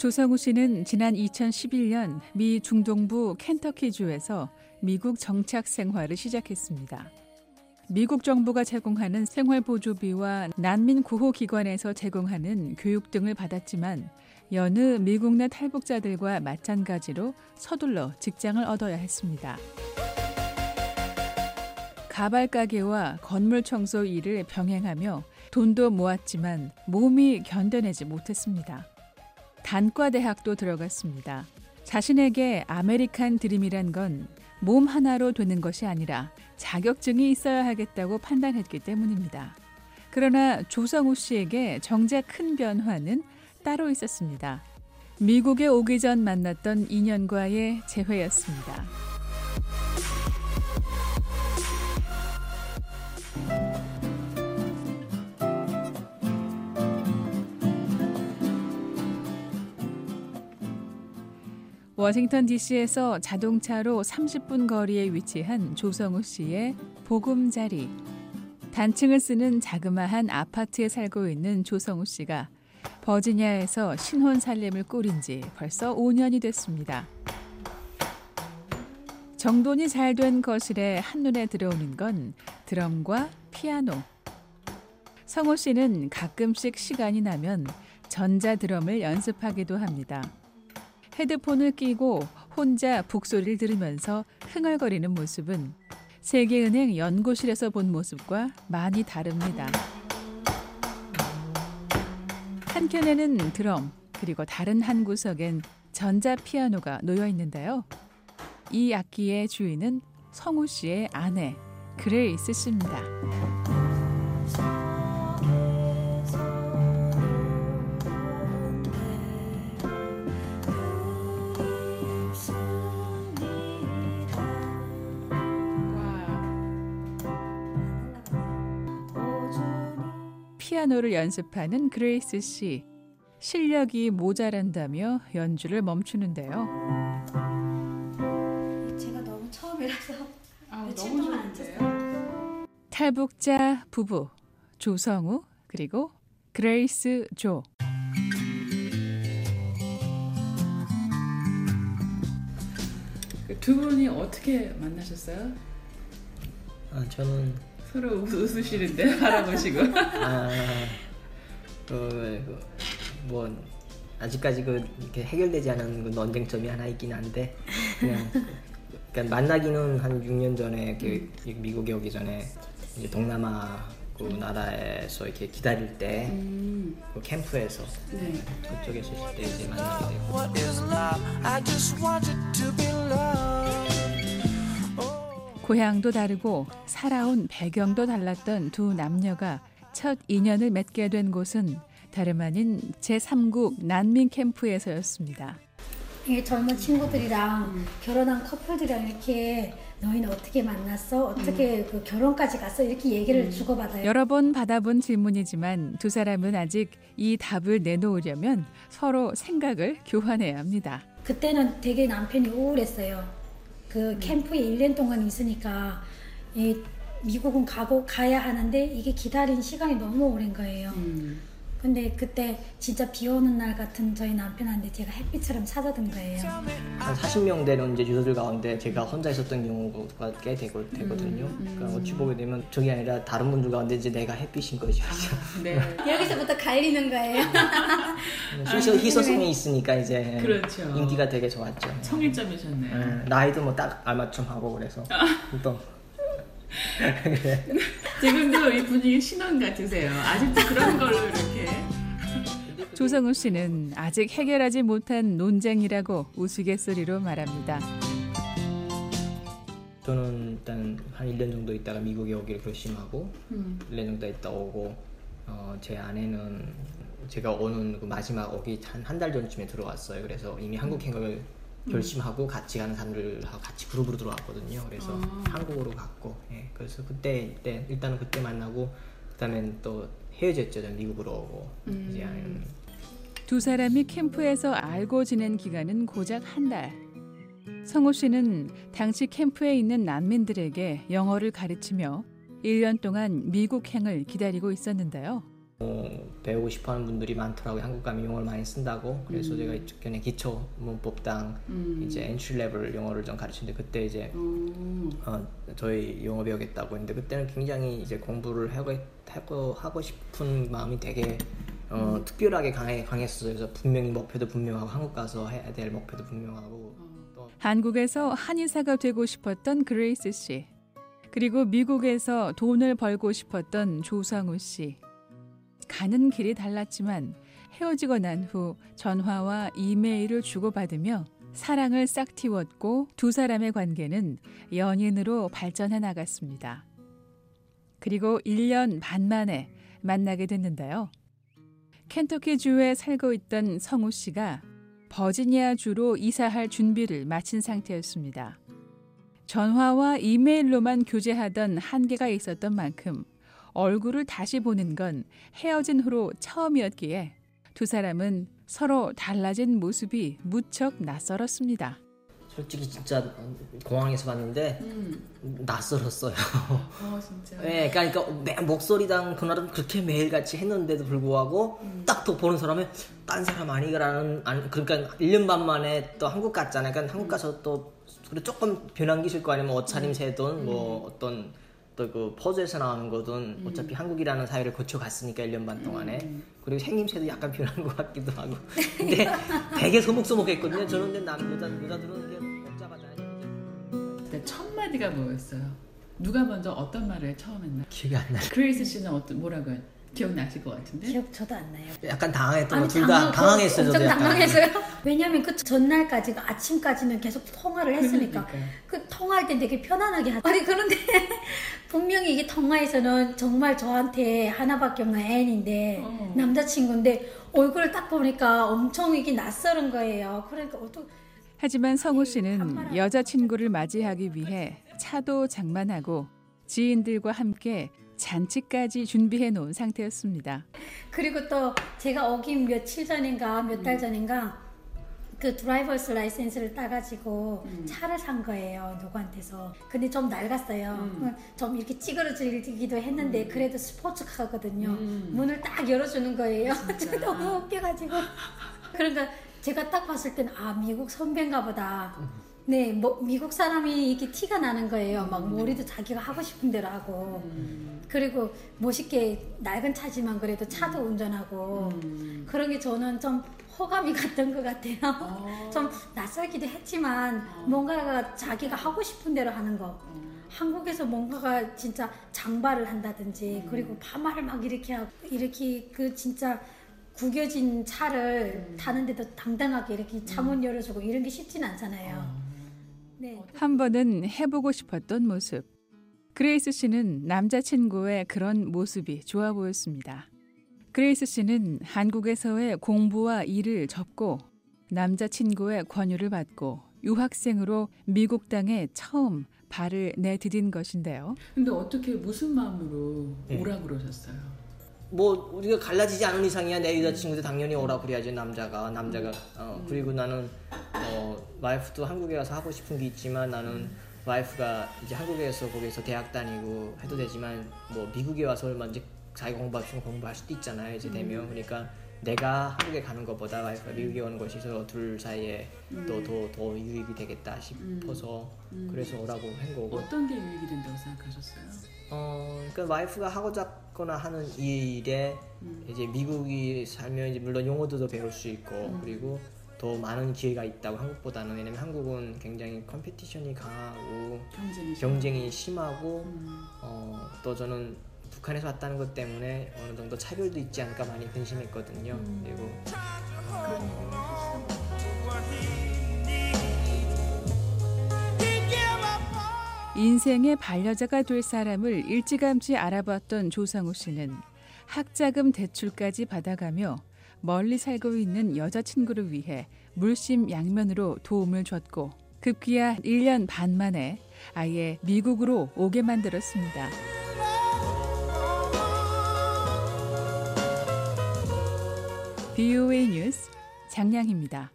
조성우 씨는 지난 2011년 미 중동부 켄터키주에서 미국 정착 생활을 시작했습니다. 미국 정부가 제공하는 생활보조비와 난민 구호 기관에서 제공하는 교육 등을 받았지만 여느 미국 내 탈북자들과 마찬가지로 서둘러 직장을 얻어야 했습니다. 가발 가게와 건물 청소 일을 병행하며 돈도 모았지만 몸이 견뎌내지 못했습니다. 단과대학도 들어갔습니다. 자신에게 아메리칸 드림이란 건 몸 하나로 되는 것이 아니라 자격증이 있어야 하겠다고 판단했기 때문입니다. 그러나 조성우 씨에게 정작 큰 변화는 따로 있었습니다. 미국에 오기 전 만났던 인연과의 재회였습니다. 워싱턴 DC에서 자동차로 30분 거리에 위치한 조성우 씨의 보금자리. 단층을 쓰는 자그마한 아파트에 살고 있는 조성우 씨가 버지니아에서 신혼 살림을 꾸린 지 벌써 5년이 됐습니다. 정돈이 잘 된 거실에 한눈에 들어오는 건 드럼과 피아노. 성호 씨는 가끔씩 시간이 나면 전자 드럼을 연습하기도 합니다. 헤드폰을 끼고 혼자 북소리를 들으면서 흥얼거리는 모습은 세계은행 연구실에서 본 모습과 많이 다릅니다. 한켠에는 드럼, 그리고 다른 한 구석엔 전자 피아노가 놓여 있는데요. 이 악기의 주인은 성우 씨의 아내, 그레이스 씨입니다. 피아노를 연습하는 그레이스 씨. 실력이 모자란다며 연주를 멈추는데요. 제가 너무 처음이라서 아, 며칠 너무 동안 안 좋은데요. 탈북자 부부 조성우 그리고 그레이스 조. 그 두 분이 어떻게 만나셨어요? 아, 저는 서로 웃, 웃으시는데 바라보시고. 아, 그, 그, 뭐 아직까지 그 이렇게 해결되지 않은 그 논쟁점이 하나 있긴 한데 그냥 그러니까 만나기는 한 6년 전에 그 미국에 오기 전에 이제 동남아 그 나라에서 이렇게 기다릴 때 음, 그 캠프에서 네. 그쪽에서 있을 때 이제 만나게 되고 고향도 다르고 살아온 배경도 달랐던 두 남녀가 첫 인연을 맺게 된 곳은 다름 아닌 제3국 난민 캠프에서였습니다. 이게 젊은 친구들이랑 결혼한 커플들이랑 이렇게 너희는 어떻게 만났어? 어떻게 그 결혼까지 갔어? 이렇게 얘기를 주고받아요. 여러 번 받아본 질문이지만 두 사람은 아직 이 답을 내놓으려면 서로 생각을 교환해야 합니다. 그때는 되게 남편이 우울했어요. 그 캠프에 1년 동안 있으니까 이 미국은 가고 가야 하는데 이게 기다린 시간이 너무 오랜 거예요. 음. 근데 그때 진짜 비 오는 날 같은 저희 남편한테 제가 햇빛처럼 찾아든 거예요. 한 40명 되는 이제 유저들 가운데 제가 혼자 있었던 경우가 꽤 되고, 되거든요. 그러니까 어찌 보게 되면 저게 아니라 다른 분들 가운데 이제 내가 햇빛인 거죠. 네. 여기서부터 갈리는 거예요. 희소, 희소성이 있으니까 이제 그렇죠. 인기가 되게 좋았죠. 청일점이셨네요. 예, 나이도 뭐 딱 알맞춤 하고 그래서 또 지금도 이 분위기 신혼 같으세요. 아직도 그런 걸로 이렇게. 조성우 씨는 아직 해결하지 못한 논쟁이라고 우스갯소리로 말합니다. 저는 일단 한 1년 정도 있다가 미국에 오기를 결심하고 음. 1년 정도 있다 오고 어, 제 아내는 제가 오는 그 마지막 오기 한 한 달 전쯤에 들어왔어요. 그래서 이미 한국 행각을 결심하고 같이 가는 사람들하고 같이 그룹으로 들어왔거든요. 그래서 아. 한국으로 갔고 예, 그래서 그때 일단 일단은 그때 만나고 그다음엔 또 헤어졌죠. 전 미국으로 오고 음. 이제 한 두 사람이 캠프에서 알고 지낸 기간은 고작 한 달. 성우 씨는 당시 캠프에 있는 난민들에게 영어를 가르치며 1년 동안 미국행을 기다리고 있었는데요. 어, 배우고 싶어하는 분들이 많더라고요. 한국 가면 영어를 많이 쓴다고. 그래서 제가 이전에 기초 문법당 음. 이제 entry level 영어를 좀 가르치는데 그때 이제 음. 어, 저희 영어 배우겠다고 했는데 그때는 굉장히 이제 공부를 하고 하고 하고 싶은 마음이 되게 어, 특별하게 강해 강했어요. 그래서 분명히 목표도 분명하고 한국 가서 해야 될 목표도 분명하고 또 한국에서 한의사가 되고 싶었던 그레이스 씨. 그리고 미국에서 돈을 벌고 싶었던 조상우 씨. 가는 길이 달랐지만 헤어지고 난 후 전화와 이메일을 주고받으며 사랑을 싹 틔웠고 두 사람의 관계는 연인으로 발전해 나갔습니다. 그리고 1년 반 만에 만나게 됐는데요. 켄터키주에 살고 있던 성우 씨가 버지니아주로 이사할 준비를 마친 상태였습니다. 전화와 이메일로만 교제하던 한계가 있었던 만큼 얼굴을 다시 보는 건 헤어진 후로 처음이었기에 두 사람은 서로 달라진 모습이 무척 낯설었습니다. 솔직히 진짜 공항에서 봤는데 음. 낯설었어요. 어 진짜. 네, 그러니까 매, 목소리당 그날은 그렇게 매일같이 했는데도 불구하고 딱또 보는 사람이 딴 사람 아니라는 안- 그러니까 1년 반 만에 또 한국 갔잖아요. 그러니까 한국 가서 또 그래 조금 변한 게 있을 거 아니면 뭐 옷차림새든 뭐 어떤 또그 포즈에서 나오는 거든 어차피 한국이라는 사회를 거쳐 갔으니까 1년 반 동안에 그리고 생김새도 약간 변한 것 같기도 하고 근데 되게 서먹서먹했거든요. 저는 근데 남 여자 여자들은 이렇게 복잡하잖아요. 그때 첫 마디가 뭐였어요? 누가 먼저 어떤 말을 처음 했나? 기억이 안 나요. 그레이스 씨는 어떤 뭐라고 기억나실 것 같은데? 기억 저도 안 나요. 약간 당황했던 아니, 거둘 다 당황- 당황했어요. 엄청 약간. 당황했어요. 왜냐면 그 전날까지 그 아침까지는 계속 통화를 했으니까 그러니까요. 그 통화할 때 되게 편안하게 하. 아니 그런데 분명히 이게 통화에서는 정말 저한테 하나밖에 없는 애인인데 어. 남자친구인데 얼굴을 딱 보니까 엄청 이게 낯설은 거예요. 그러니까 어떻게 하지만 성우 씨는 여자친구를 맞이하기 위해 차도 장만하고 지인들과 함께 잔치까지 준비해 놓은 상태였습니다. 그리고 또 제가 오긴 며칠 전인가 몇 달 전인가 그 드라이버스 라이센스를 따가지고 차를 산 거예요 누구한테서. 근데 좀 낡았어요. 좀 이렇게 찌그러지기도 했는데 그래도 스포츠카거든요. 문을 딱 열어주는 거예요. 저 너무 웃겨가지고. 그러니까 제가 딱 봤을 때는 아 미국 선배인가 보다 네, 뭐 미국 사람이 이렇게 티가 나는 거예요. 막 머리도 자기가 하고 싶은 대로 하고. 그리고 멋있게 낡은 차지만 그래도 차도 운전하고. 그런 게 저는 좀 호감이 갔던 것 같아요. 좀 낯설기도 했지만 뭔가가 자기가 하고 싶은 대로 하는 거. 한국에서 뭔가가 진짜 장발을 한다든지 그리고 파마를 막 이렇게 하고 이렇게 그 진짜 구겨진 차를 타는데도 당당하게 이렇게 차문 열어주고 이런 게 쉽진 않잖아요. 네. 한 번은 해보고 싶었던 모습. 그레이스 씨는 남자친구의 그런 모습이 좋아 보였습니다. 그레이스 씨는 한국에서의 공부와 일을 접고 남자친구의 권유를 받고 유학생으로 미국 땅에 처음 발을 내디딘 것인데요. 근데 어떻게 무슨 마음으로 네. 오라 그러셨어요? 뭐 우리가 갈라지지 않은 이상이야. 내 여자친구도 당연히 오라 그래야지 남자가. 남자가 어 그리고 나는 어 와이프도 한국에 가서 하고 싶은 게 있지만 나는 와이프가 이제 한국에서 거기서 대학 다니고 해도 되지만 뭐 미국에 와서 먼저 자기 공부할 수 공부할 수도 있잖아요 이제 되면 그러니까 내가 한국에 가는 것보다 와이프가 미국에 오는 것이 서로 둘 사이에 또더더 유익이 되겠다 싶어서 그래서 오라고 한 거고. 어떤 게 유익이 된다고 생각하셨어요? 어, 그러니까 와이프가 하고자 하는 이 일에 이제 미국이 살면 이제 물론 영어도 더 배울 수 있고 그리고 더 많은 기회가 있다고 한국보다는 왜냐면 한국은 굉장히 컴피티션이 강하고 경쟁이 경쟁이 심하고 음. 어, 또 저는 북한에서 왔다는 것 때문에 어느 정도 차별도 있지 않을까 많이 근심했거든요. 그리고 인생의 반려자가 될 사람을 일찌감치 알아봤던 조상우 씨는 학자금 대출까지 받아가며 멀리 살고 있는 여자친구를 위해 물심 양면으로 도움을 줬고 급기야 1년 반 만에 아예 미국으로 오게 만들었습니다. BOA 뉴스 장량입니다.